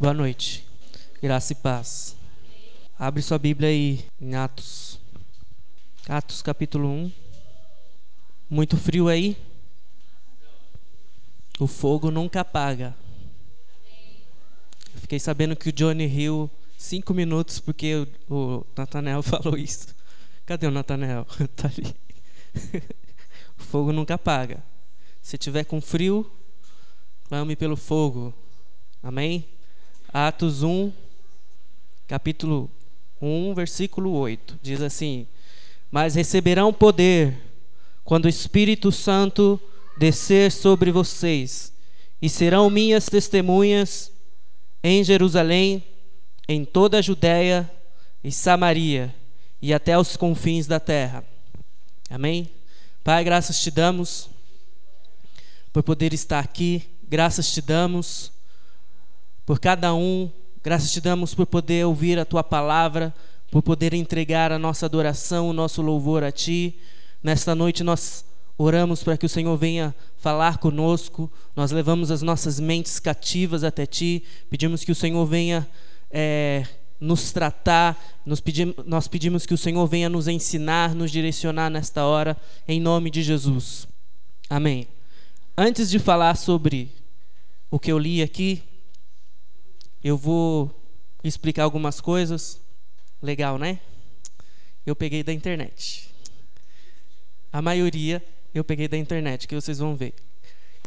Boa noite. Graça e paz. Abre sua Bíblia aí em Atos. Atos capítulo 1. Muito frio aí? O fogo nunca apaga. fiquei sabendo que o Johnny riu cinco minutos porque o, o Nathanael falou isso. Cadê o Nathanael? tá ali. o fogo nunca apaga. Se tiver com frio, clame pelo fogo. Amém? Atos 1, capítulo 1, versículo 8. Diz assim: Mas receberão poder quando o Espírito Santo descer sobre vocês, e serão minhas testemunhas em Jerusalém, em toda a Judéia e Samaria, e até os confins da terra. Amém? Pai, graças te damos por poder estar aqui, graças te damos por cada um. Graças te damos por poder ouvir a tua palavra, por poder entregar a nossa adoração, o nosso louvor a ti. Nesta noite nós oramos para que o Senhor venha falar conosco. Nós levamos as nossas mentes cativas até ti. Pedimos que o Senhor venha é, nos tratar. Nos nós pedimos que o Senhor venha nos ensinar, nos direcionar nesta hora, em nome de Jesus. Amém. Antes de falar sobre o que eu li aqui, eu vou explicar algumas coisas. Legal, né? Eu peguei da internet. A maioria eu peguei da internet, que vocês vão ver.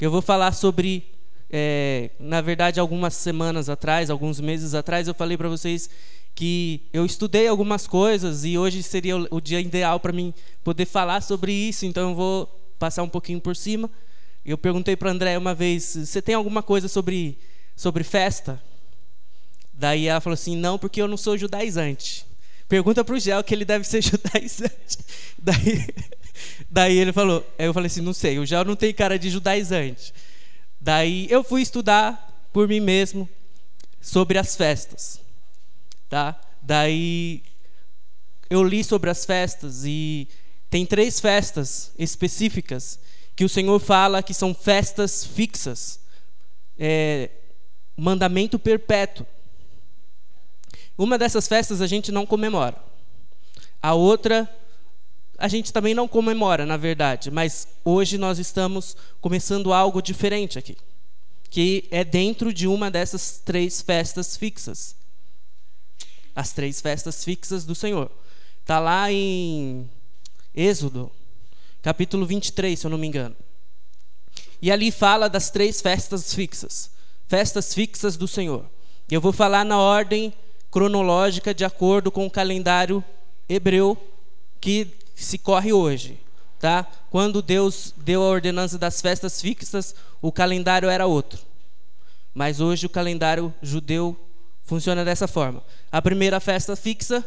Eu vou falar sobre, é, na verdade, algumas semanas atrás, alguns meses atrás, eu falei para vocês que eu estudei algumas coisas e hoje seria o, dia ideal para mim poder falar sobre isso. Então eu vou passar um pouquinho por cima. Eu perguntei para André uma vez: você tem alguma coisa sobre sobre festa? Daí ela falou assim: não, porque eu não sou judaizante. Pergunta para o Gel que ele deve ser judaizante. Daí, daí ele falou: eu falei assim: não sei, o Gel não tem cara de judaizante. Daí eu fui estudar por mim mesmo sobre as festas. Tá? Daí eu li sobre as festas e tem três festas específicas que o Senhor fala que são festas fixas. É, mandamento perpétuo. Uma dessas festas a gente não comemora. A outra a gente também não comemora, na verdade, mas hoje nós estamos começando algo diferente aqui, que é dentro de uma dessas três festas fixas. As três festas fixas do Senhor. Está lá em Êxodo, capítulo 23, se eu não me engano. E ali fala das três festas fixas, festas fixas do Senhor. Eu vou falar na ordem cronológica de acordo com o calendário hebreu que se corre hoje. Tá? Quando Deus deu a ordenança das festas fixas, o calendário era outro. Mas hoje o calendário judeu funciona dessa forma. A primeira festa fixa,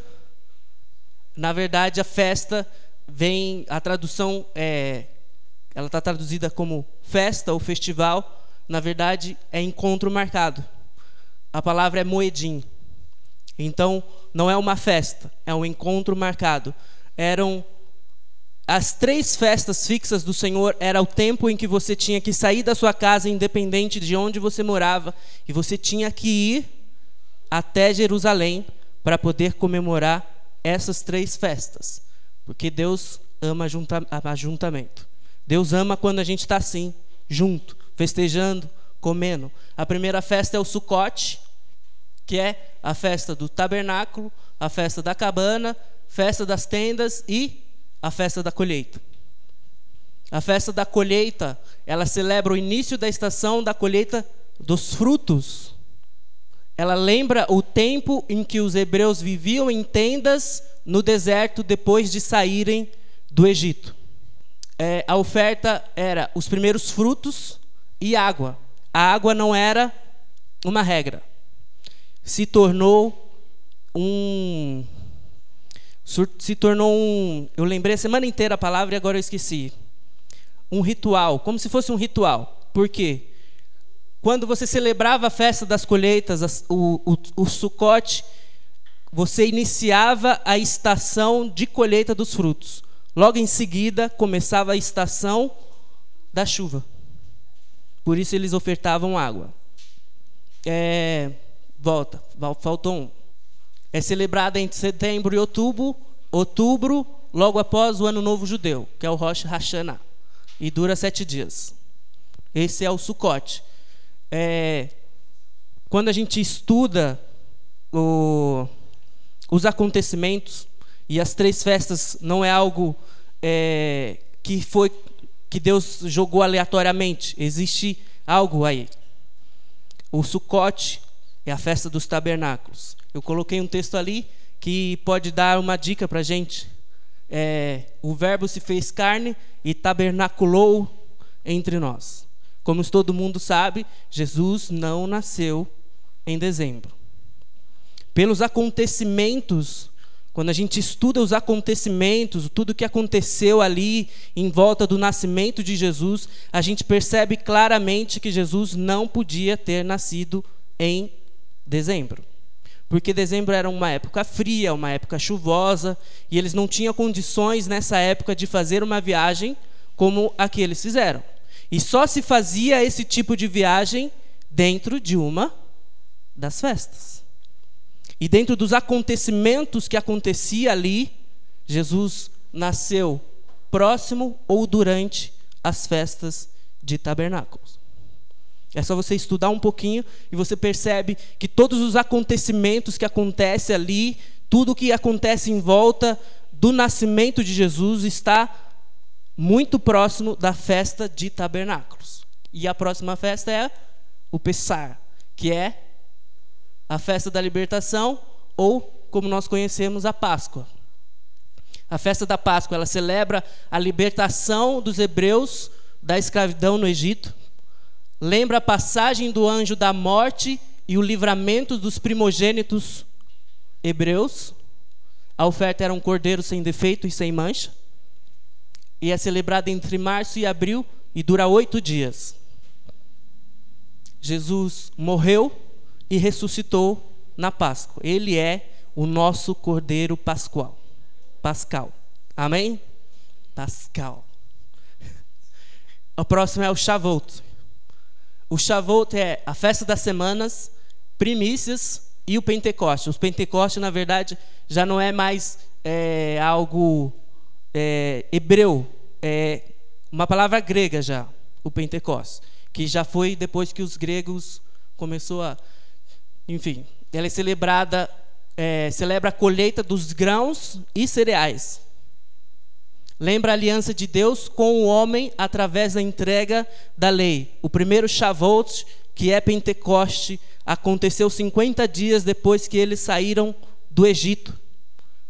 na verdade, a festa vem, a tradução é, ela está traduzida como festa ou festival. Na verdade, é encontro marcado. A palavra é moedim. Então, não é uma festa, é um encontro marcado. Eram as três festas fixas do Senhor era o tempo em que você tinha que sair da sua casa, independente de onde você morava, e você tinha que ir até Jerusalém para poder comemorar essas três festas, porque Deus ama ajuntamento. Deus ama quando a gente está assim, junto, festejando, comendo. A primeira festa é o Sucote, que é a festa do tabernáculo, a festa da cabana, festa das tendas e a festa da colheita. A festa da colheita, ela celebra o início da estação da colheita dos frutos. Ela lembra o tempo em que os hebreus viviam em tendas no deserto depois de saírem do Egito. É, a oferta era os primeiros frutos e água. A água não era uma regra se tornou um se tornou um, eu lembrei a semana inteira a palavra e agora eu esqueci. Um ritual, como se fosse um ritual. Por quê? Quando você celebrava a festa das colheitas, o, o, o sucote, você iniciava a estação de colheita dos frutos. Logo em seguida, começava a estação da chuva. Por isso eles ofertavam água. É, volta, faltou um. É celebrada entre setembro e outubro, outubro, logo após o Ano Novo Judeu, que é o Rosh Hashanah, e dura sete dias. Esse é o Sukkot. É, quando a gente estuda o, os acontecimentos e as três festas não é algo é, que foi que Deus jogou aleatoriamente. Existe algo aí. O Sukkot é a festa dos tabernáculos. Eu coloquei um texto ali que pode dar uma dica para a gente. É, o Verbo se fez carne e tabernaculou entre nós. Como todo mundo sabe, Jesus não nasceu em dezembro. Pelos acontecimentos quando a gente estuda os acontecimentos, tudo o que aconteceu ali em volta do nascimento de Jesus, a gente percebe claramente que Jesus não podia ter nascido em dezembro. Porque dezembro era uma época fria, uma época chuvosa, e eles não tinham condições nessa época de fazer uma viagem como a que eles fizeram. E só se fazia esse tipo de viagem dentro de uma das festas. E dentro dos acontecimentos que acontecia ali, Jesus nasceu próximo ou durante as festas de tabernáculos. É só você estudar um pouquinho e você percebe que todos os acontecimentos que acontecem ali, tudo que acontece em volta do nascimento de Jesus está muito próximo da festa de tabernáculos. E a próxima festa é o Pessar, que é a festa da libertação ou, como nós conhecemos, a Páscoa. A festa da Páscoa, ela celebra a libertação dos hebreus da escravidão no Egito. Lembra a passagem do anjo da morte e o livramento dos primogênitos hebreus. A oferta era um cordeiro sem defeito e sem mancha. E é celebrada entre março e abril e dura oito dias. Jesus morreu e ressuscitou na Páscoa. Ele é o nosso Cordeiro Pascual. Pascal. Amém? Pascal. O próximo é o Shavuot. O Shavuot é a festa das semanas, primícias e o Pentecoste. Os Pentecoste, na verdade, já não é mais é, algo é, hebreu, é uma palavra grega já, o Pentecoste, que já foi depois que os gregos começou a enfim, ela é celebrada, é, celebra a colheita dos grãos e cereais. Lembra a aliança de Deus com o homem através da entrega da lei. O primeiro Shavuot, que é Pentecoste, aconteceu 50 dias depois que eles saíram do Egito,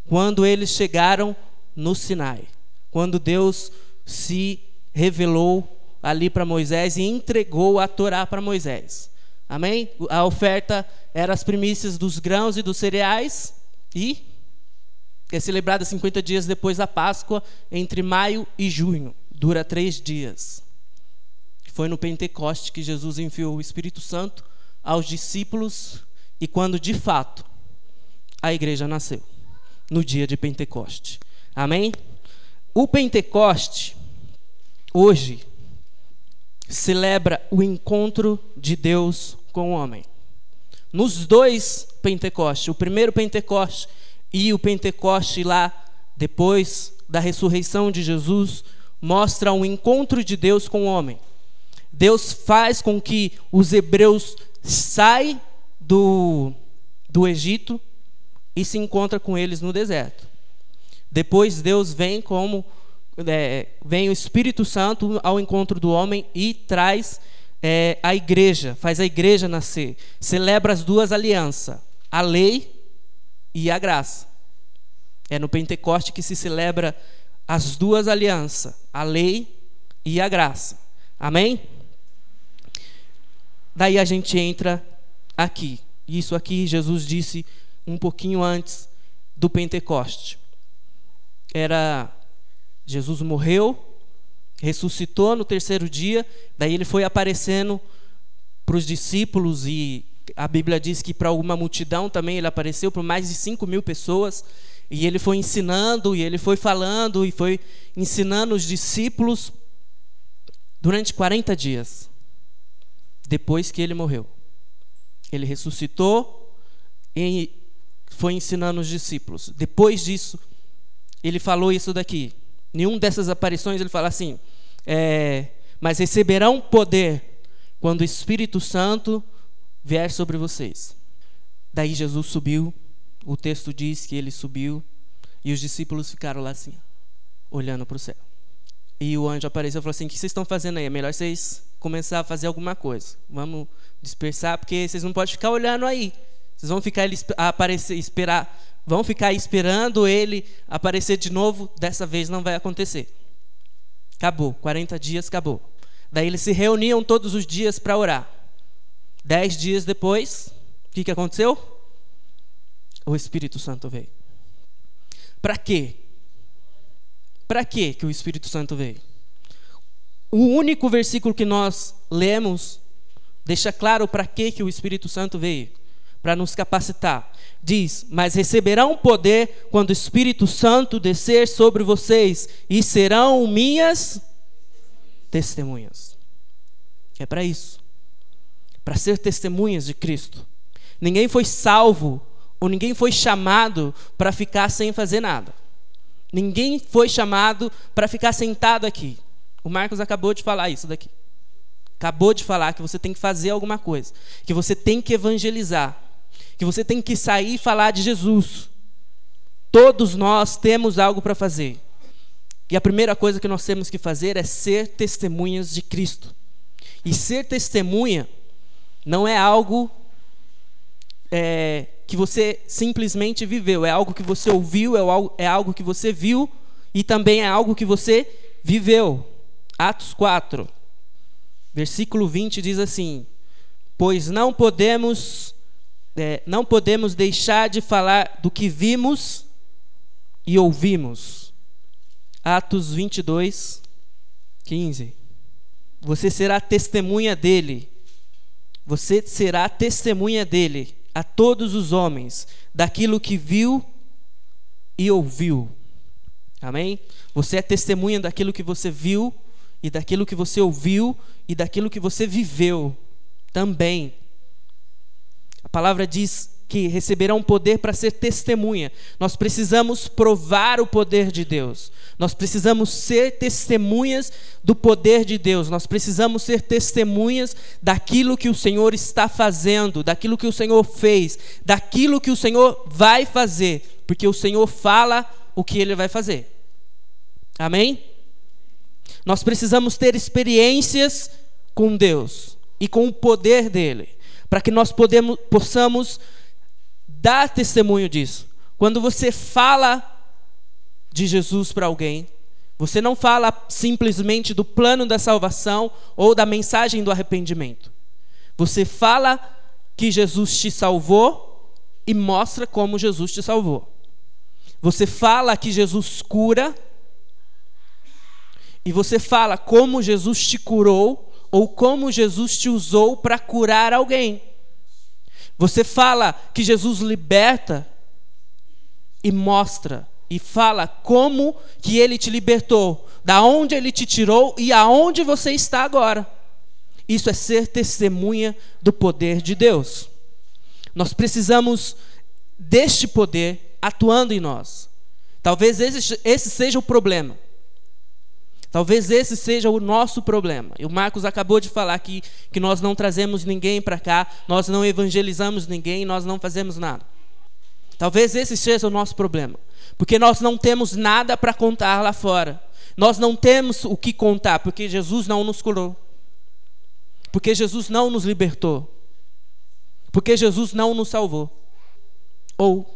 quando eles chegaram no Sinai, quando Deus se revelou ali para Moisés e entregou a Torá para Moisés. Amém? A oferta era as primícias dos grãos e dos cereais e é celebrada 50 dias depois da Páscoa, entre maio e junho. Dura três dias. Foi no Pentecoste que Jesus enviou o Espírito Santo aos discípulos e quando de fato a igreja nasceu, no dia de Pentecoste. Amém? O Pentecoste, hoje, celebra o encontro de Deus com o homem. Nos dois Pentecostes, o primeiro Pentecoste e o Pentecoste lá depois da ressurreição de Jesus, mostra um encontro de Deus com o homem. Deus faz com que os hebreus saiam do, do Egito e se encontra com eles no deserto. Depois Deus vem como é, vem o Espírito Santo ao encontro do homem e traz é, a igreja, faz a igreja nascer, celebra as duas alianças, a lei e a graça. É no Pentecoste que se celebra as duas alianças, a lei e a graça. Amém? Daí a gente entra aqui. Isso aqui Jesus disse um pouquinho antes do Pentecoste. Era Jesus morreu, ressuscitou no terceiro dia, daí ele foi aparecendo para os discípulos e a Bíblia diz que para alguma multidão também ele apareceu, para mais de 5 mil pessoas, e ele foi ensinando, e ele foi falando, e foi ensinando os discípulos durante 40 dias, depois que ele morreu. Ele ressuscitou, e foi ensinando os discípulos. Depois disso, ele falou isso daqui. Nenhum dessas aparições ele fala assim: é, mas receberão poder quando o Espírito Santo vier sobre vocês. Daí Jesus subiu, o texto diz que ele subiu, e os discípulos ficaram lá assim, olhando para o céu. E o anjo apareceu e falou assim: O que vocês estão fazendo aí? É melhor vocês começar a fazer alguma coisa. Vamos dispersar, porque vocês não podem ficar olhando aí. Vocês vão ficar ele aparecer, esperar, vão ficar esperando ele aparecer de novo. Dessa vez não vai acontecer. Acabou. 40 dias acabou. Daí eles se reuniam todos os dias para orar. Dez dias depois, o que, que aconteceu? O Espírito Santo veio. Para quê? Para quê que o Espírito Santo veio? O único versículo que nós lemos deixa claro para que que o Espírito Santo veio, para nos capacitar. Diz: "Mas receberão poder quando o Espírito Santo descer sobre vocês e serão minhas testemunhas". É para isso. Para ser testemunhas de Cristo. Ninguém foi salvo ou ninguém foi chamado para ficar sem fazer nada. Ninguém foi chamado para ficar sentado aqui. O Marcos acabou de falar isso daqui. Acabou de falar que você tem que fazer alguma coisa, que você tem que evangelizar, que você tem que sair e falar de Jesus. Todos nós temos algo para fazer. E a primeira coisa que nós temos que fazer é ser testemunhas de Cristo. E ser testemunha não é algo é, que você simplesmente viveu, é algo que você ouviu, é algo, é algo que você viu e também é algo que você viveu. Atos 4, versículo 20 diz assim: Pois não podemos, é, não podemos deixar de falar do que vimos e ouvimos. Atos 22, 15. Você será testemunha dele. Você será testemunha dele a todos os homens daquilo que viu e ouviu. Amém? Você é testemunha daquilo que você viu e daquilo que você ouviu e daquilo que você viveu também. A palavra diz que receberão poder para ser testemunha. Nós precisamos provar o poder de Deus. Nós precisamos ser testemunhas do poder de Deus. Nós precisamos ser testemunhas daquilo que o Senhor está fazendo, daquilo que o Senhor fez, daquilo que o Senhor vai fazer, porque o Senhor fala o que ele vai fazer. Amém? Nós precisamos ter experiências com Deus e com o poder dele, para que nós podemos, possamos dar testemunho disso. Quando você fala de Jesus para alguém, você não fala simplesmente do plano da salvação ou da mensagem do arrependimento. Você fala que Jesus te salvou e mostra como Jesus te salvou. Você fala que Jesus cura e você fala como Jesus te curou ou como Jesus te usou para curar alguém. Você fala que Jesus liberta e mostra e fala como que ele te libertou, da onde ele te tirou e aonde você está agora. Isso é ser testemunha do poder de Deus. Nós precisamos deste poder atuando em nós. Talvez esse, esse seja o problema. Talvez esse seja o nosso problema. E o Marcos acabou de falar aqui que nós não trazemos ninguém para cá, nós não evangelizamos ninguém, nós não fazemos nada. Talvez esse seja o nosso problema, porque nós não temos nada para contar lá fora. Nós não temos o que contar, porque Jesus não nos curou. Porque Jesus não nos libertou. Porque Jesus não nos salvou. Ou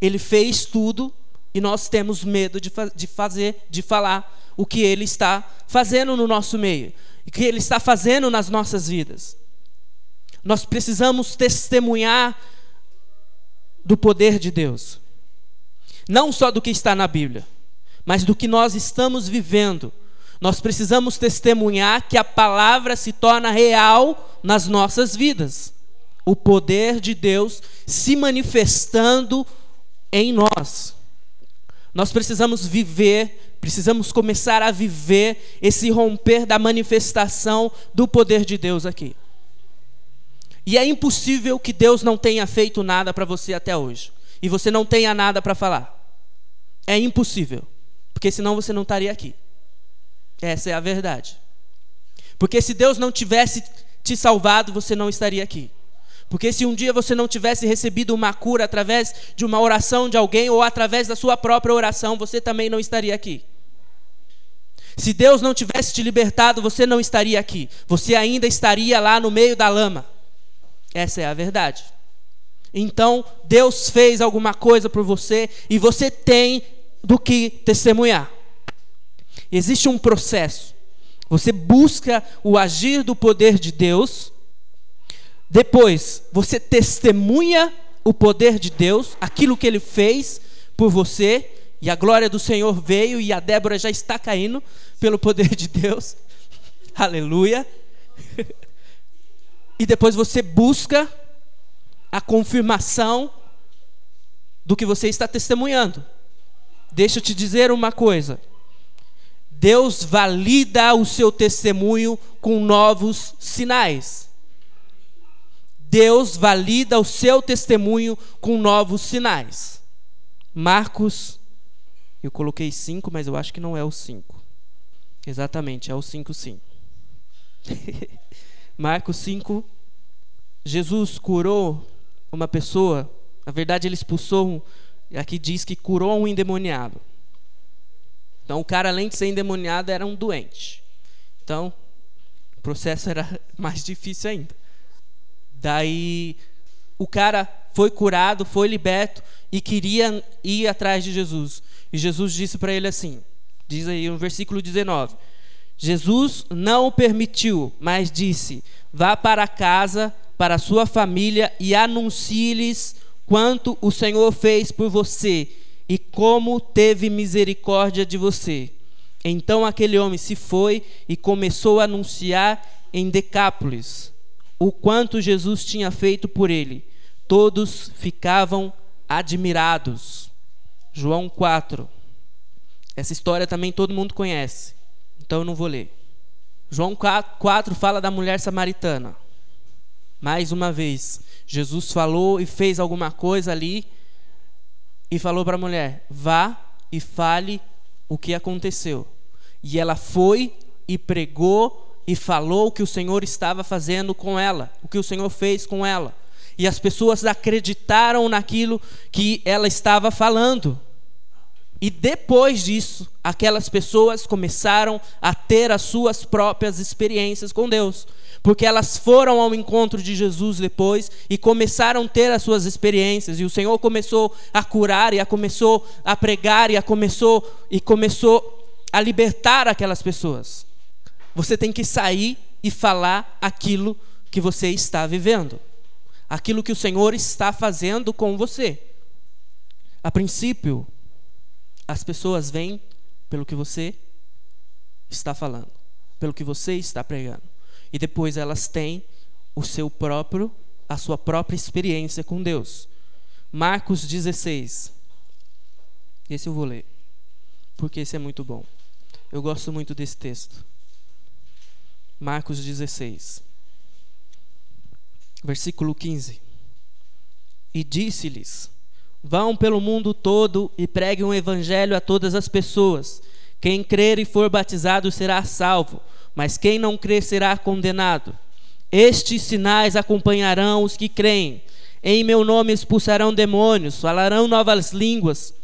ele fez tudo e nós temos medo de, fa de fazer, de falar o que Ele está fazendo no nosso meio, o que Ele está fazendo nas nossas vidas. Nós precisamos testemunhar do poder de Deus, não só do que está na Bíblia, mas do que nós estamos vivendo. Nós precisamos testemunhar que a palavra se torna real nas nossas vidas. O poder de Deus se manifestando em nós. Nós precisamos viver Precisamos começar a viver esse romper da manifestação do poder de Deus aqui. E é impossível que Deus não tenha feito nada para você até hoje. E você não tenha nada para falar. É impossível. Porque senão você não estaria aqui. Essa é a verdade. Porque se Deus não tivesse te salvado, você não estaria aqui. Porque se um dia você não tivesse recebido uma cura através de uma oração de alguém ou através da sua própria oração, você também não estaria aqui. Se Deus não tivesse te libertado, você não estaria aqui. Você ainda estaria lá no meio da lama. Essa é a verdade. Então, Deus fez alguma coisa por você e você tem do que testemunhar. Existe um processo. Você busca o agir do poder de Deus depois, você testemunha o poder de Deus, aquilo que ele fez por você, e a glória do Senhor veio e a Débora já está caindo pelo poder de Deus. Aleluia. E depois você busca a confirmação do que você está testemunhando. Deixa eu te dizer uma coisa. Deus valida o seu testemunho com novos sinais. Deus valida o seu testemunho com novos sinais. Marcos, eu coloquei 5, mas eu acho que não é o 5. Exatamente, é o 5 sim. Marcos 5, Jesus curou uma pessoa, na verdade ele expulsou, aqui diz que curou um endemoniado. Então o cara, além de ser endemoniado, era um doente. Então, o processo era mais difícil ainda. Daí o cara foi curado, foi liberto e queria ir atrás de Jesus. E Jesus disse para ele assim: diz aí no versículo 19: Jesus não o permitiu, mas disse: Vá para casa, para sua família e anuncie-lhes quanto o Senhor fez por você e como teve misericórdia de você. Então aquele homem se foi e começou a anunciar em Decápolis o quanto Jesus tinha feito por ele. Todos ficavam admirados. João 4. Essa história também todo mundo conhece, então eu não vou ler. João 4 fala da mulher samaritana. Mais uma vez, Jesus falou e fez alguma coisa ali e falou para a mulher: vá e fale o que aconteceu. E ela foi e pregou e falou o que o Senhor estava fazendo com ela, o que o Senhor fez com ela. E as pessoas acreditaram naquilo que ela estava falando. E depois disso, aquelas pessoas começaram a ter as suas próprias experiências com Deus. Porque elas foram ao encontro de Jesus depois e começaram a ter as suas experiências. E o Senhor começou a curar e a começou a pregar e a começou e começou a libertar aquelas pessoas. Você tem que sair e falar aquilo que você está vivendo, aquilo que o Senhor está fazendo com você. A princípio, as pessoas vêm pelo que você está falando, pelo que você está pregando. E depois elas têm o seu próprio, a sua própria experiência com Deus. Marcos 16. Esse eu vou ler, porque esse é muito bom. Eu gosto muito desse texto. Marcos 16, versículo 15. E disse-lhes: Vão pelo mundo todo e preguem o evangelho a todas as pessoas. Quem crer e for batizado será salvo, mas quem não crer será condenado. Estes sinais acompanharão os que creem. Em meu nome expulsarão demônios, falarão novas línguas,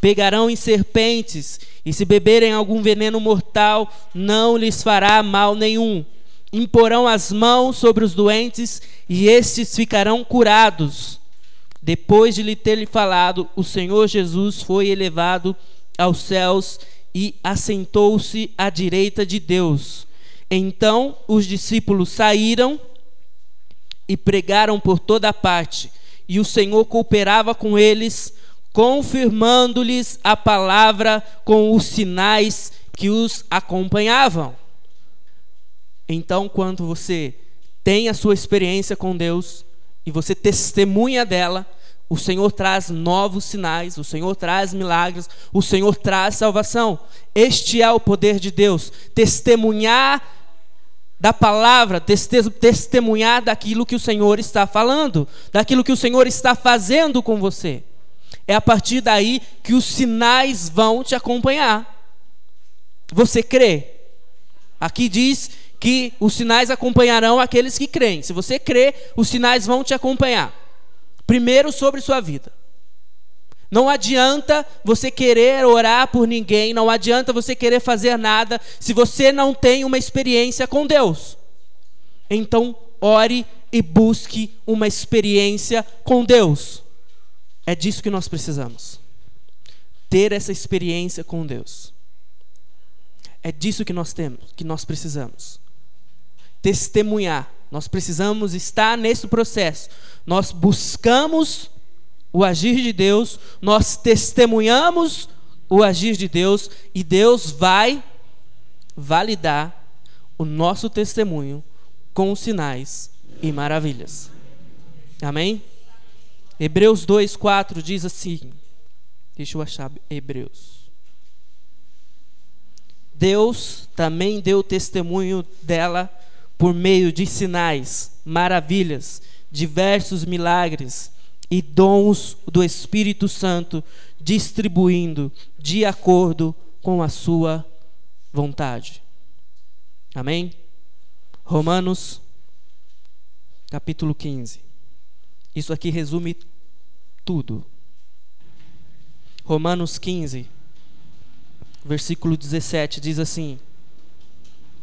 pegarão em serpentes e se beberem algum veneno mortal, não lhes fará mal nenhum. Imporão as mãos sobre os doentes e estes ficarão curados. Depois de lhe ter falado, o Senhor Jesus foi elevado aos céus e assentou-se à direita de Deus. Então os discípulos saíram e pregaram por toda parte, e o Senhor cooperava com eles confirmando-lhes a palavra com os sinais que os acompanhavam. Então, quando você tem a sua experiência com Deus e você testemunha dela, o Senhor traz novos sinais, o Senhor traz milagres, o Senhor traz salvação. Este é o poder de Deus, testemunhar da palavra, testemunhar daquilo que o Senhor está falando, daquilo que o Senhor está fazendo com você. É a partir daí que os sinais vão te acompanhar. Você crê? Aqui diz que os sinais acompanharão aqueles que creem. Se você crê, os sinais vão te acompanhar. Primeiro sobre sua vida. Não adianta você querer orar por ninguém, não adianta você querer fazer nada se você não tem uma experiência com Deus. Então, ore e busque uma experiência com Deus. É disso que nós precisamos. Ter essa experiência com Deus. É disso que nós temos, que nós precisamos. Testemunhar. Nós precisamos estar nesse processo. Nós buscamos o agir de Deus, nós testemunhamos o agir de Deus e Deus vai validar o nosso testemunho com sinais e maravilhas. Amém? Hebreus 2:4 diz assim. Deixa eu achar Hebreus. Deus também deu testemunho dela por meio de sinais, maravilhas, diversos milagres e dons do Espírito Santo, distribuindo de acordo com a sua vontade. Amém? Romanos, capítulo 15. Isso aqui resume tudo. Romanos 15, versículo 17 diz assim: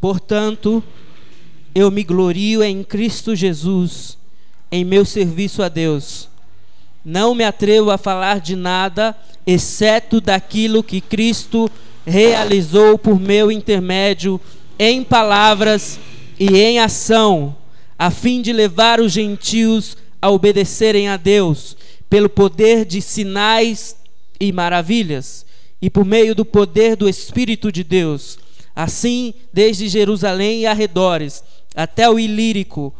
Portanto, eu me glorio em Cristo Jesus, em meu serviço a Deus não me atrevo a falar de nada, exceto daquilo que Cristo realizou por meu intermédio, em palavras e em ação, a fim de levar os gentios a obedecerem a Deus, pelo poder de sinais e maravilhas, e por meio do poder do Espírito de Deus. Assim, desde Jerusalém e arredores, até o Ilírico,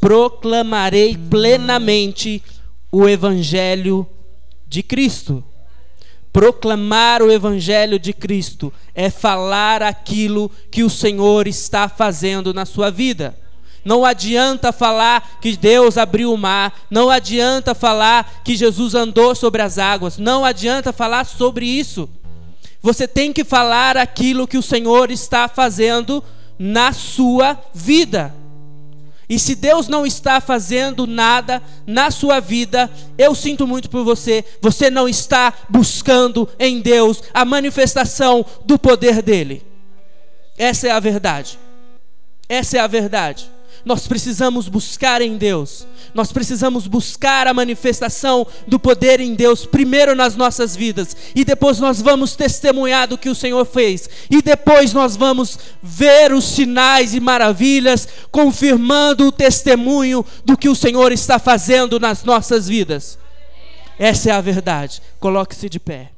proclamarei plenamente o Evangelho de Cristo. Proclamar o Evangelho de Cristo é falar aquilo que o Senhor está fazendo na sua vida. Não adianta falar que Deus abriu o mar, não adianta falar que Jesus andou sobre as águas, não adianta falar sobre isso. Você tem que falar aquilo que o Senhor está fazendo na sua vida. E se Deus não está fazendo nada na sua vida, eu sinto muito por você, você não está buscando em Deus a manifestação do poder dele. Essa é a verdade. Essa é a verdade. Nós precisamos buscar em Deus. Nós precisamos buscar a manifestação do poder em Deus primeiro nas nossas vidas e depois nós vamos testemunhar do que o Senhor fez e depois nós vamos ver os sinais e maravilhas confirmando o testemunho do que o Senhor está fazendo nas nossas vidas. Essa é a verdade. Coloque-se de pé.